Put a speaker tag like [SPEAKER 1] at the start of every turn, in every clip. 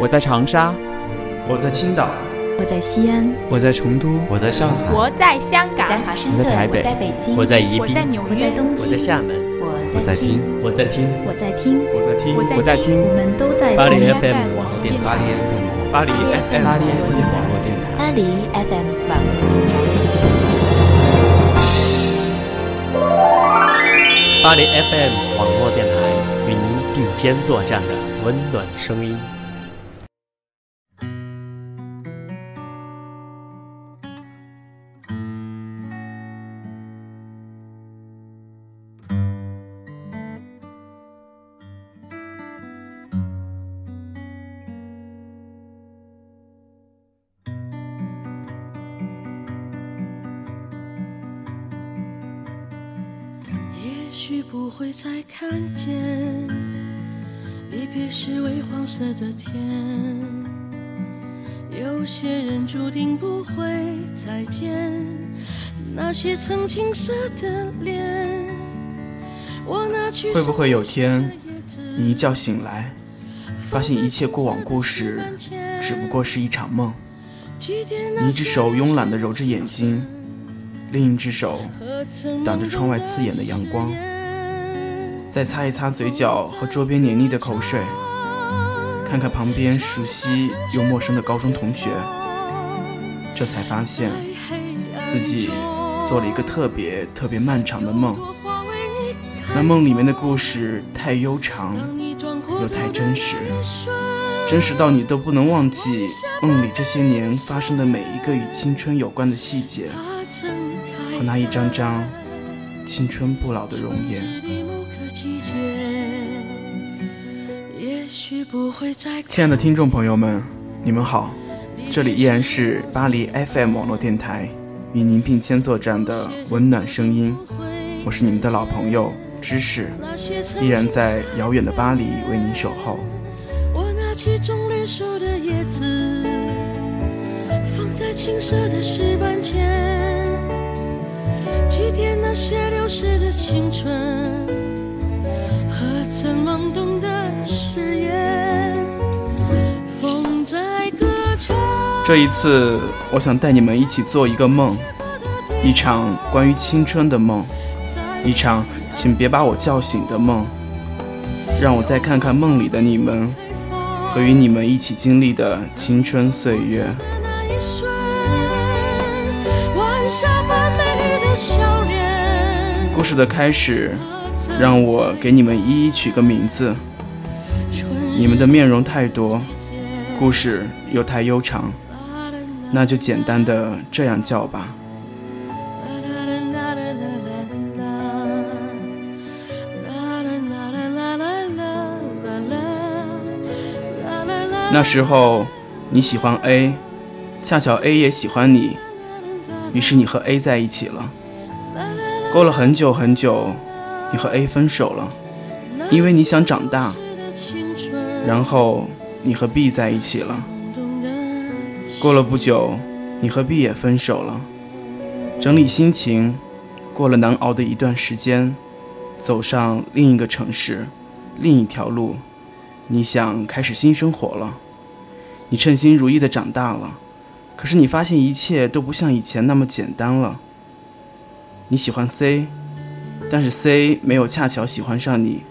[SPEAKER 1] 我在长沙，
[SPEAKER 2] 我在青岛，
[SPEAKER 3] 我在西安，
[SPEAKER 4] 我在成都，
[SPEAKER 5] 我在上海，
[SPEAKER 6] 我在香港，
[SPEAKER 3] 在华盛顿，
[SPEAKER 1] 我在台北，
[SPEAKER 3] 我在北京，
[SPEAKER 4] 我在宜
[SPEAKER 6] 宾，我在纽约，
[SPEAKER 3] 我在东京，
[SPEAKER 4] 我在厦门，
[SPEAKER 3] 我在听，
[SPEAKER 5] 我在听，
[SPEAKER 3] 我在听，
[SPEAKER 2] 我在听，
[SPEAKER 1] 我在听，
[SPEAKER 3] 我们都在
[SPEAKER 4] 巴黎 FM 网络电台，
[SPEAKER 5] 巴黎 FM，
[SPEAKER 2] 巴黎 FM，
[SPEAKER 1] 巴黎 FM 网络电台，
[SPEAKER 3] 巴黎 FM 网络电台，
[SPEAKER 4] 巴黎 FM 网络电台与您并肩作战的温暖声音。
[SPEAKER 7] 许不会再看见，离别时微黄色的天。有些人注定不会再见，那些曾青涩的脸。我拿去
[SPEAKER 2] 会不会有天，你一觉醒来，发现一切过往故事只不过是一场梦？你一只手慵懒地揉着眼睛。另一只手挡着窗外刺眼的阳光，再擦一擦嘴角和桌边黏腻的口水，看看旁边熟悉又陌生的高中同学，这才发现自己做了一个特别特别漫长的梦。那梦里面的故事太悠长，又太真实，真实到你都不能忘记梦里这些年发生的每一个与青春有关的细节。和那一张张青春不老的容颜。亲爱的听众朋友们，你们好，这里依然是巴黎 FM 网络电台，与您并肩作战的温暖声音。我是你们的老朋友知识，依然在遥远的巴黎为您守候。我拿起棕榈树的叶子，放在青色的石板前。祭奠那些流逝的青春，何曾懵懂的誓言。风在歌唱。这一次，我想带你们一起做一个梦，一场关于青春的梦，一场请别把我叫醒的梦。让我再看看梦里的你们，和与你们一起经历的青春岁月。笑脸故事的开始，让我给你们一一取个名字。你们的面容太多，故事又太悠长，那就简单的这样叫吧。那时候你喜欢 A，恰巧 A 也喜欢你，于是你和 A 在一起了。过了很久很久，你和 A 分手了，因为你想长大。然后你和 B 在一起了。过了不久，你和 B 也分手了。整理心情，过了难熬的一段时间，走上另一个城市，另一条路，你想开始新生活了。你称心如意的长大了，可是你发现一切都不像以前那么简单了。你喜欢 C，但是 C 没有恰巧喜欢上你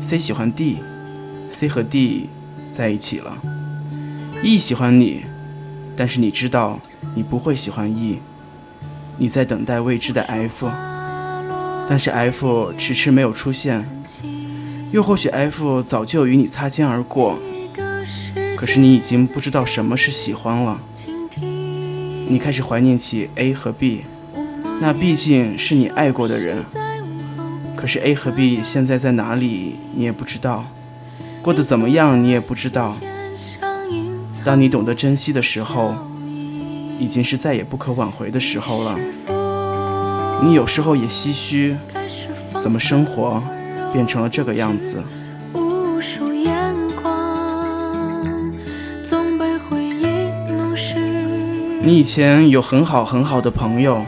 [SPEAKER 2] ，C 喜欢 D，C 和 D 在一起了。E 喜欢你，但是你知道你不会喜欢 E，你在等待未知的 F，但是 F 迟迟没有出现，又或许 F 早就与你擦肩而过，可是你已经不知道什么是喜欢了。你开始怀念起 A 和 B。那毕竟是你爱过的人，可是 A 和 B 现在在哪里，你也不知道，过得怎么样，你也不知道。当你懂得珍惜的时候，已经是再也不可挽回的时候了。你有时候也唏嘘，怎么生活变成了这个样子？你以前有很好很好的朋友。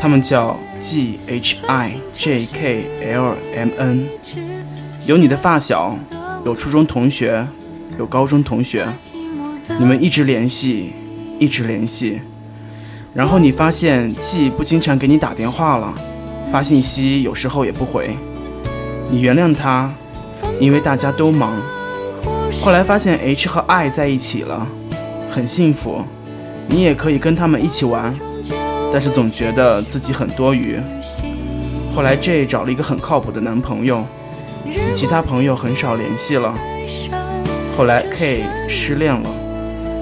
[SPEAKER 2] 他们叫 G H I J K L M N，有你的发小，有初中同学，有高中同学，你们一直联系，一直联系，然后你发现 G 不经常给你打电话了，发信息有时候也不回，你原谅他，因为大家都忙。后来发现 H 和 I 在一起了，很幸福，你也可以跟他们一起玩，但是总觉得自己很多余。后来 J 找了一个很靠谱的男朋友，与其他朋友很少联系了。后来 K 失恋了，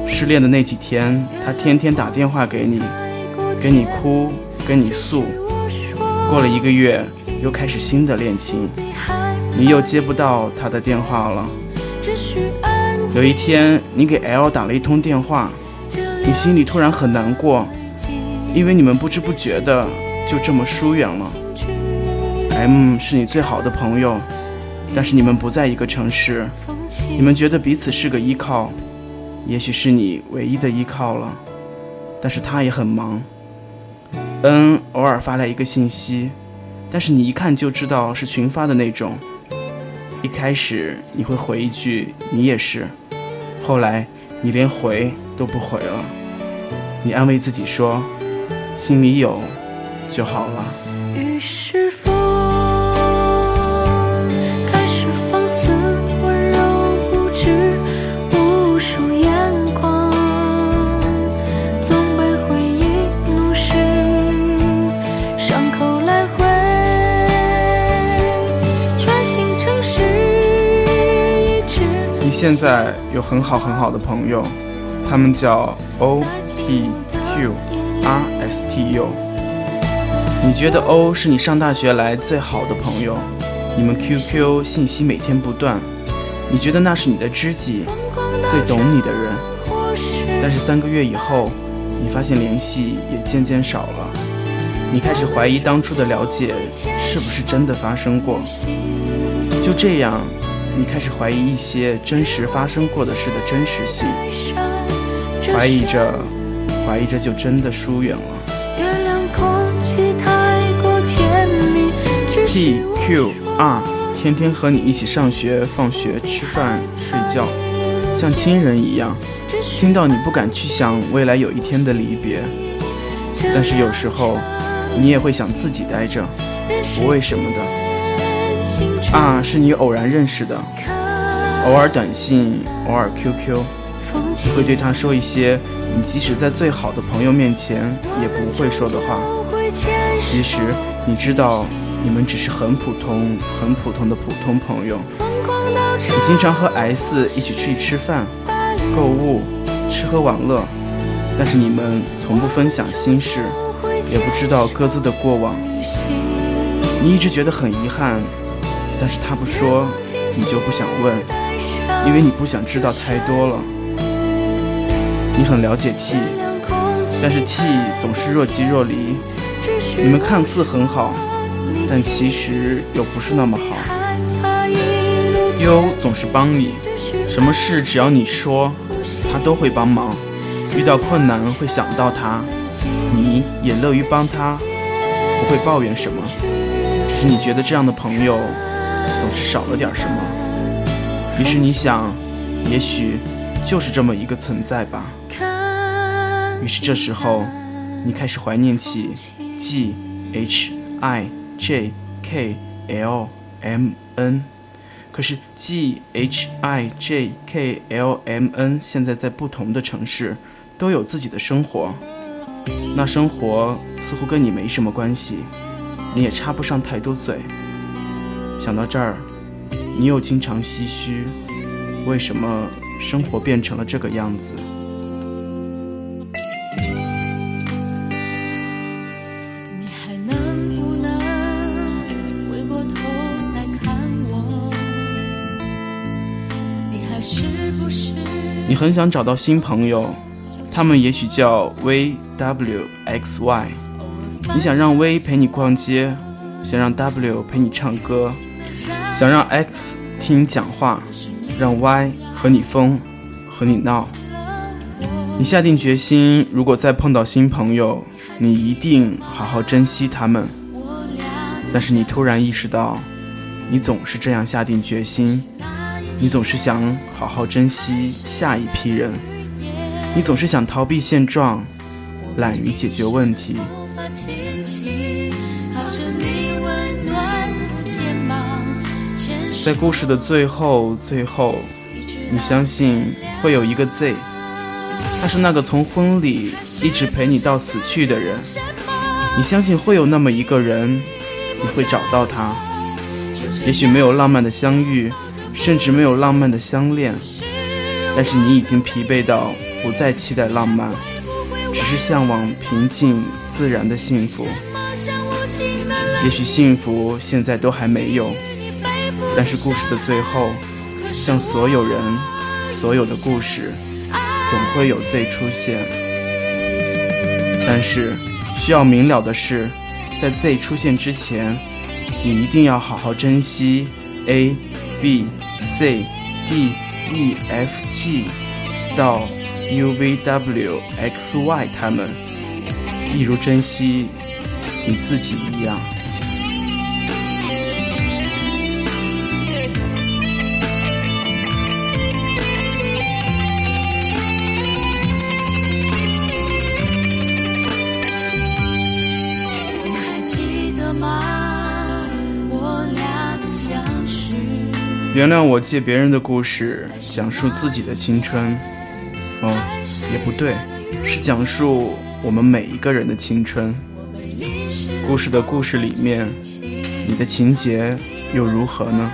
[SPEAKER 2] 失恋的那几天，他天天打电话给你，跟你哭，跟你诉。过了一个月，又开始新的恋情，你又接不到他的电话了。有一天，你给 L 打了一通电话，你心里突然很难过，因为你们不知不觉的就这么疏远了。M 是你最好的朋友，但是你们不在一个城市，你们觉得彼此是个依靠，也许是你唯一的依靠了，但是他也很忙。N 偶尔发来一个信息，但是你一看就知道是群发的那种。一开始你会回一句“你也是”，后来你连回都不回了。你安慰自己说：“心里有就好了。”于是风开始放肆温柔不知无数眼光，总被回忆弄湿伤口来回。转新城市一直。你现在有很好很好的朋友，他们叫 O P Q R S T U。你觉得 O 是你上大学来最好的朋友，你们 QQ 信息每天不断，你觉得那是你的知己，最懂你的人。但是三个月以后，你发现联系也渐渐少了，你开始怀疑当初的了解是不是真的发生过。就这样，你开始怀疑一些真实发生过的事的真实性，怀疑着，怀疑这就真的疏远了。T Q R 天天和你一起上学、放学、吃饭、睡觉，像亲人一样，亲到你不敢去想未来有一天的离别。但是有时候，你也会想自己待着，不为什么的。啊是你偶然认识的，偶尔短信，偶尔 QQ，你会对他说一些你即使在最好的朋友面前也不会说的话。其实你知道。你们只是很普通、很普通的普通朋友。你经常和 S 一起出去吃饭、购物、吃喝玩乐，但是你们从不分享心事，也不知道各自的过往。你一直觉得很遗憾，但是他不说，你就不想问，因为你不想知道太多了。你很了解 T，但是 T 总是若即若离。你们看似很好。但其实又不是那么好。优总是帮你，什么事只要你说，他都会帮忙。遇到困难会想到他，你也乐于帮他，不会抱怨什么。只是你觉得这样的朋友总是少了点什么。于是你想，也许就是这么一个存在吧。于是这时候，你开始怀念起 G H I。J K L M N，可是 G H I J K L M N 现在在不同的城市，都有自己的生活。那生活似乎跟你没什么关系，你也插不上太多嘴。想到这儿，你又经常唏嘘，为什么生活变成了这个样子？你很想找到新朋友，他们也许叫 V W X Y。你想让 V 陪你逛街，想让 W 陪你唱歌，想让 X 听你讲话，让 Y 和你疯，和你闹。你下定决心，如果再碰到新朋友，你一定好好珍惜他们。但是你突然意识到，你总是这样下定决心，你总是想好好珍惜下一批人，你总是想逃避现状，懒于解决问题。在故事的最后，最后，你相信会有一个 Z，他是那个从婚礼一直陪你到死去的人。你相信会有那么一个人，你会找到他。也许没有浪漫的相遇，甚至没有浪漫的相恋，但是你已经疲惫到不再期待浪漫，只是向往平静自然的幸福。也许幸福现在都还没有。但是故事的最后，像所有人、所有的故事，总会有 Z 出现。但是需要明了的是，在 Z 出现之前，你一定要好好珍惜 A、B、C、D、E、F、G 到 U、V、W、X、Y 他们，一如珍惜你自己一样。原谅我借别人的故事讲述自己的青春，哦，也不对，是讲述我们每一个人的青春。故事的故事里面，你的情节又如何呢？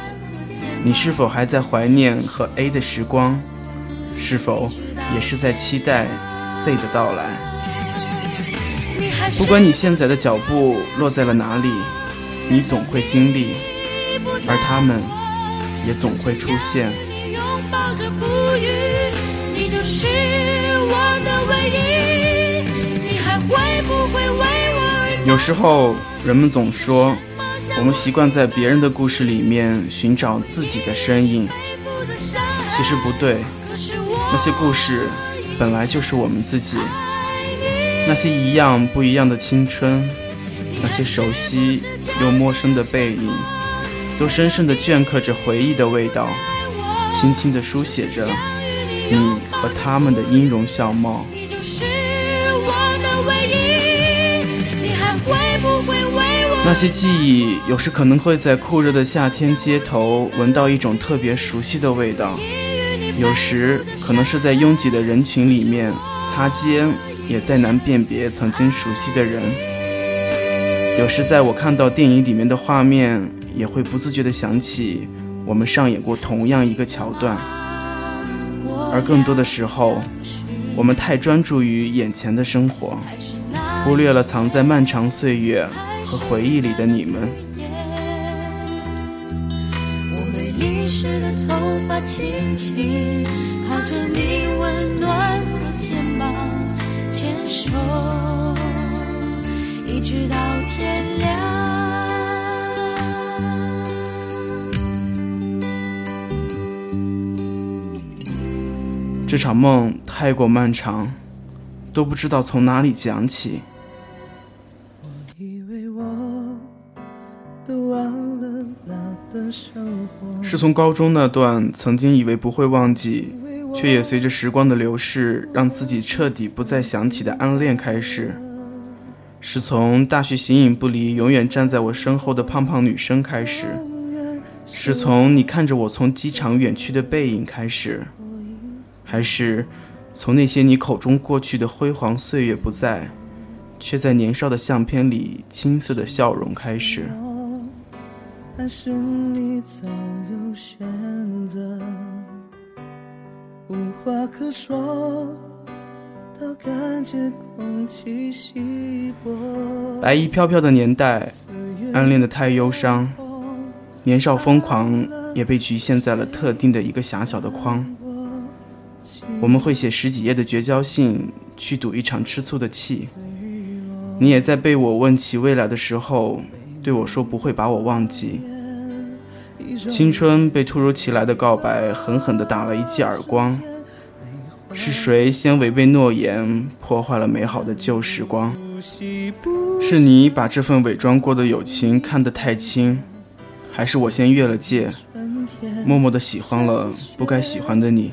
[SPEAKER 2] 你是否还在怀念和 A 的时光？是否也是在期待 Z 的到来？不管你现在的脚步落在了哪里，你总会经历，而他们。也总会出现。有时候，人们总说，我们习惯在别人的故事里面寻找自己的身影。其实不对，那些故事本来就是我们自己。那些一样不一样的青春，那些熟悉又陌生的背影。都深深地镌刻着回忆的味道，轻轻地书写着你和他们的音容笑貌。那些记忆有时可能会在酷热的夏天街头闻到一种特别熟悉的味道，有时可能是在拥挤的人群里面擦肩，也再难辨别曾经熟悉的人。有时在我看到电影里面的画面。也会不自觉地想起我们上演过同样一个桥段，而更多的时候，我们太专注于眼前的生活，忽略了藏在漫长岁月和回忆里的你们。靠着你温暖的肩膀，牵手，一直到天亮。这场梦太过漫长，都不知道从哪里讲起。是从高中那段曾经以为不会忘记，却也随着时光的流逝让自己彻底不再想起的暗恋开始；是从大学形影不离、永远站在我身后的胖胖女生开始；是从你看着我从机场远去的背影开始。还是从那些你口中过去的辉煌岁月不在，却在年少的相片里青涩的笑容开始。白衣飘飘的年代，暗恋的太忧伤，年少疯狂也被局限在了特定的一个狭小的框。我们会写十几页的绝交信，去赌一场吃醋的气。你也在被我问起未来的时候，对我说不会把我忘记。青春被突如其来的告白狠狠地打了一记耳光。是谁先违背诺言，破坏了美好的旧时光？是你把这份伪装过的友情看得太轻，还是我先越了界，默默的喜欢了不该喜欢的你。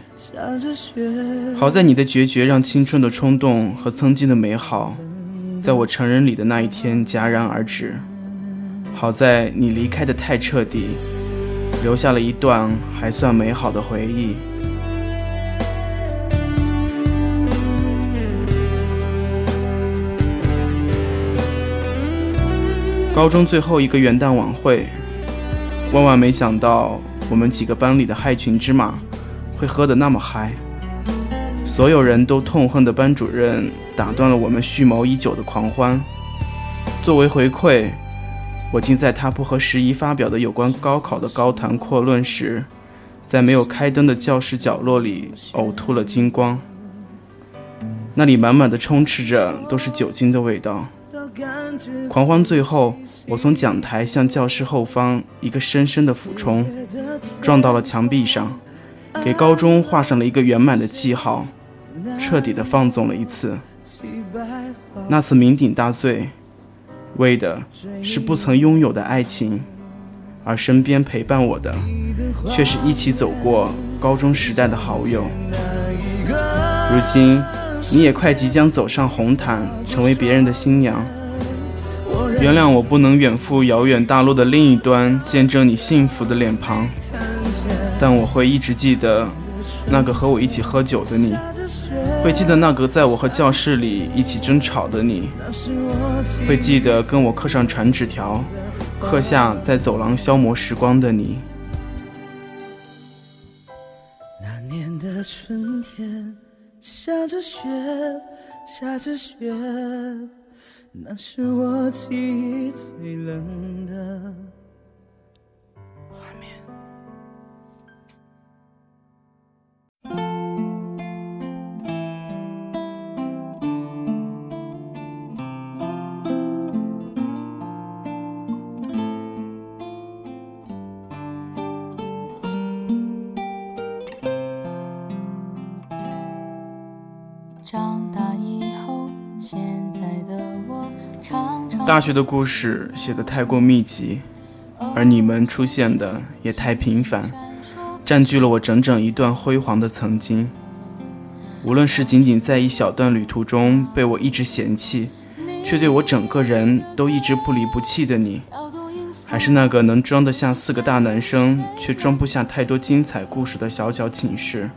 [SPEAKER 2] 好在你的决绝让青春的冲动和曾经的美好，在我成人礼的那一天戛然而止。好在你离开的太彻底，留下了一段还算美好的回忆。高中最后一个元旦晚会，万万没想到我们几个班里的害群之马会喝得那么嗨。所有人都痛恨的班主任打断了我们蓄谋已久的狂欢。作为回馈，我竟在他不和时宜发表的有关高考的高谈阔论时，在没有开灯的教室角落里呕吐了精光。那里满满的充斥着都是酒精的味道。狂欢最后，我从讲台向教室后方一个深深的俯冲，撞到了墙壁上，给高中画上了一个圆满的记号，彻底的放纵了一次。那次酩酊大醉，为的是不曾拥有的爱情，而身边陪伴我的，却是一起走过高中时代的好友。如今，你也快即将走上红毯，成为别人的新娘。原谅我不能远赴遥远大陆的另一端见证你幸福的脸庞，但我会一直记得那个和我一起喝酒的你，会记得那个在我和教室里一起争吵的你，会记得跟我课上传纸条，课下在走廊消磨时光的你。
[SPEAKER 7] 那年的春天，下着雪，下着雪。那是我记忆最冷的
[SPEAKER 5] 大
[SPEAKER 2] 学的故事写得太过密集，而你们出现的也太频繁，占据了我整整一段辉煌的曾经。无论是仅仅在一小段旅途中被我一直嫌弃，却对我整个人都一直不离不弃的你，还是那个能装得下四个大男生却装不下太多精彩故事的小小寝室，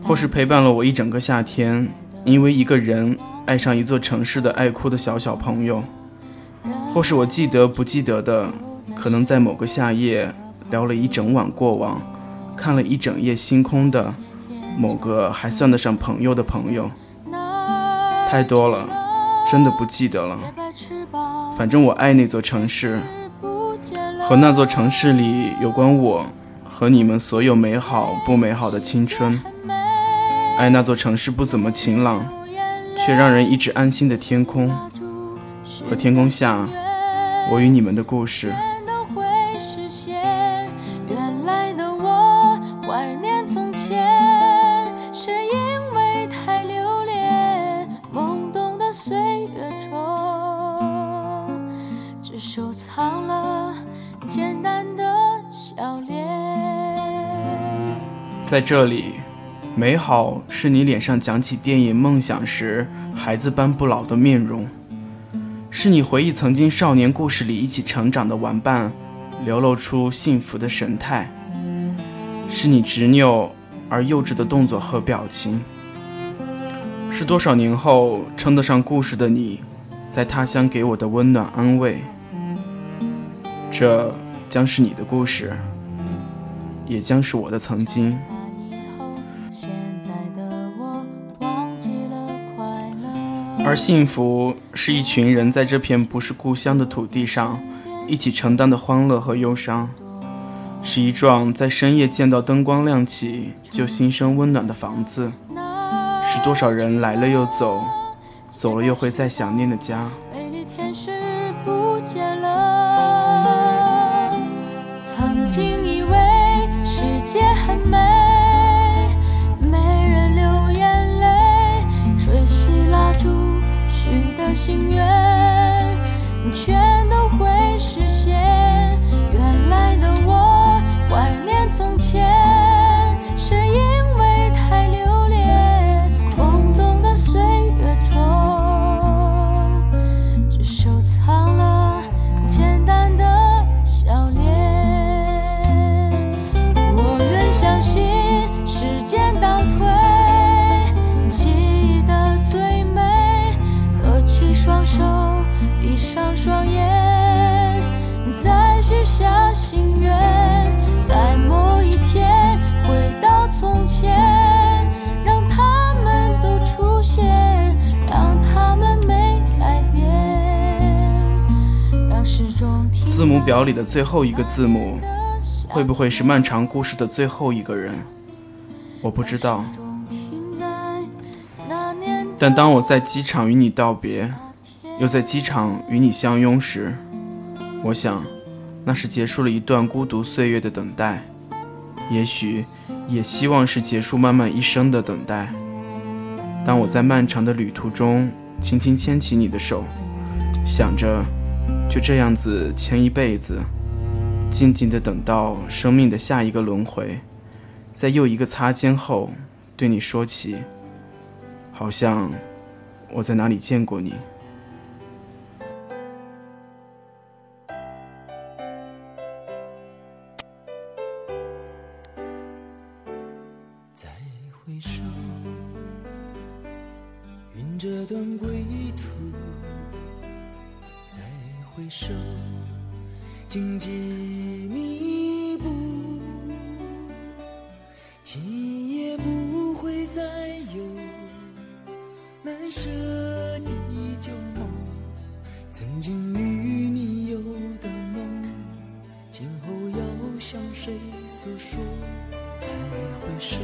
[SPEAKER 2] 或是陪伴了我一整个夏天，因为一个人爱上一座城市的爱哭的小小朋友，或是我记得不记得的，可能在某个夏夜聊了一整晚过往，看了一整夜星空的某个还算得上朋友的朋友，太多了，真的不记得了。反正我爱那座城市，和那座城市里有关我和你们所有美好不美好的青春。爱那座城市不怎么晴朗，却让人一直安心的天空，和天空下我与你们的故事。
[SPEAKER 5] 只收藏了简单的笑脸。
[SPEAKER 2] 在这里，美好是你脸上讲起电影梦想时孩子般不老的面容，是你回忆曾经少年故事里一起成长的玩伴，流露出幸福的神态，是你执拗而幼稚的动作和表情，是多少年后称得上故事的你，在他乡给我的温暖安慰。这将是你的故事，也将是我的曾经。而幸福是一群人在这片不是故乡的土地上，一起承担的欢乐和忧伤，是一幢在深夜见到灯光亮起就心生温暖的房子，是多少人来了又走，走了又会再想念的家。
[SPEAKER 5] 心愿，全
[SPEAKER 2] 表里的最后一个字母，会不会是漫长故事的最后一个人？我不知道。但当我在机场与你道别，又在机场与你相拥时，我想，那是结束了一段孤独岁月的等待，也许，也希望是结束漫漫一生的等待。当我在漫长的旅途中轻轻牵起你的手，想着，就这样子前一辈子，静静的等到生命的下一个轮回，在又一个擦肩后，对你说起。好像我在哪里见过你。
[SPEAKER 7] 谁诉说？再回首，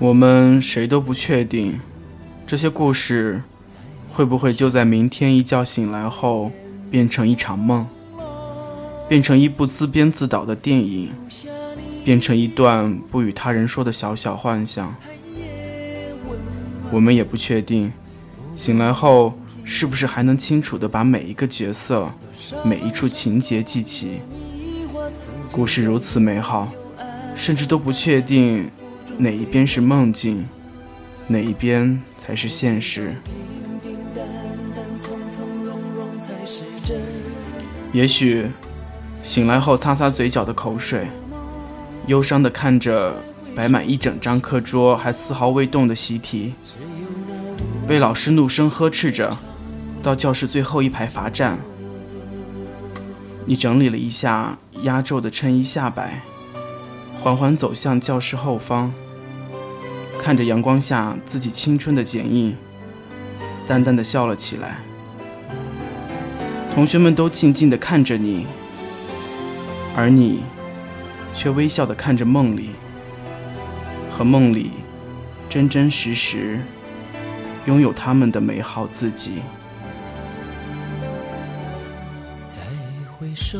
[SPEAKER 2] 我们谁都不确定，这些故事会不会就在明天一觉醒来后变成一场梦，变成一部自编自导的电影，变成一段不与他人说的小小幻想。我们也不确定，醒来后是不是还能清楚地把每一个角色、每一处情节记起。故事如此美好，甚至都不确定哪一边是梦境，哪一边才是现实。也许，醒来后擦擦嘴角的口水，忧伤地看着。摆满一整张课桌还丝毫未动的习题，被老师怒声呵斥着，到教室最后一排罚站。你整理了一下压皱的衬衣下摆，缓缓走向教室后方，看着阳光下自己青春的剪影，淡淡的笑了起来。同学们都静静的看着你，而你却微笑的看着梦里。和梦里，真真实实拥有他们的美好自己。
[SPEAKER 7] 再回首，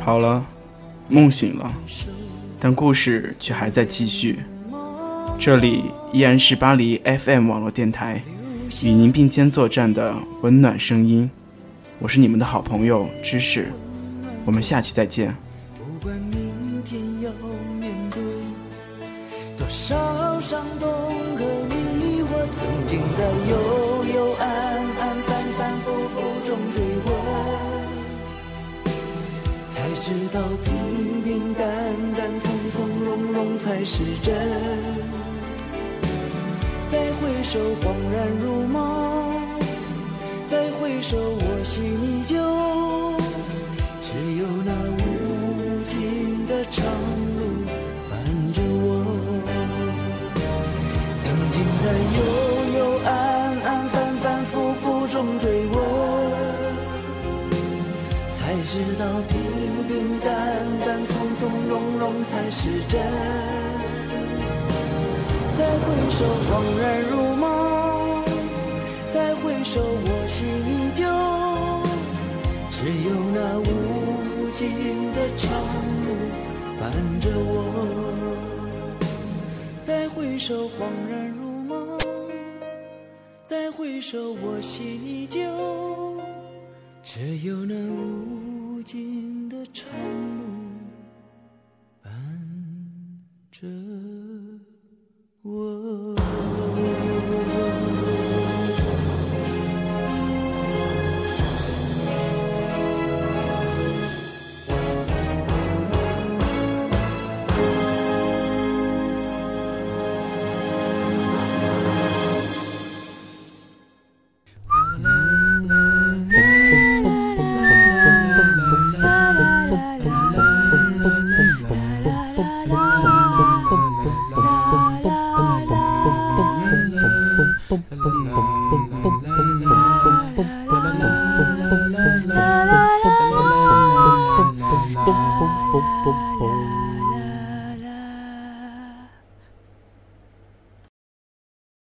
[SPEAKER 2] 好了，梦醒了，但故事却还在继续。这里依然是巴黎 FM 网络电台，与您并肩作战的温暖声音。我是你们的好朋友知识。我们下期再见。
[SPEAKER 7] 是真。再回首，恍然如梦；再回首，我心依旧。回首，恍然如梦；再回首，我心依旧。只有那无尽的长路伴着我。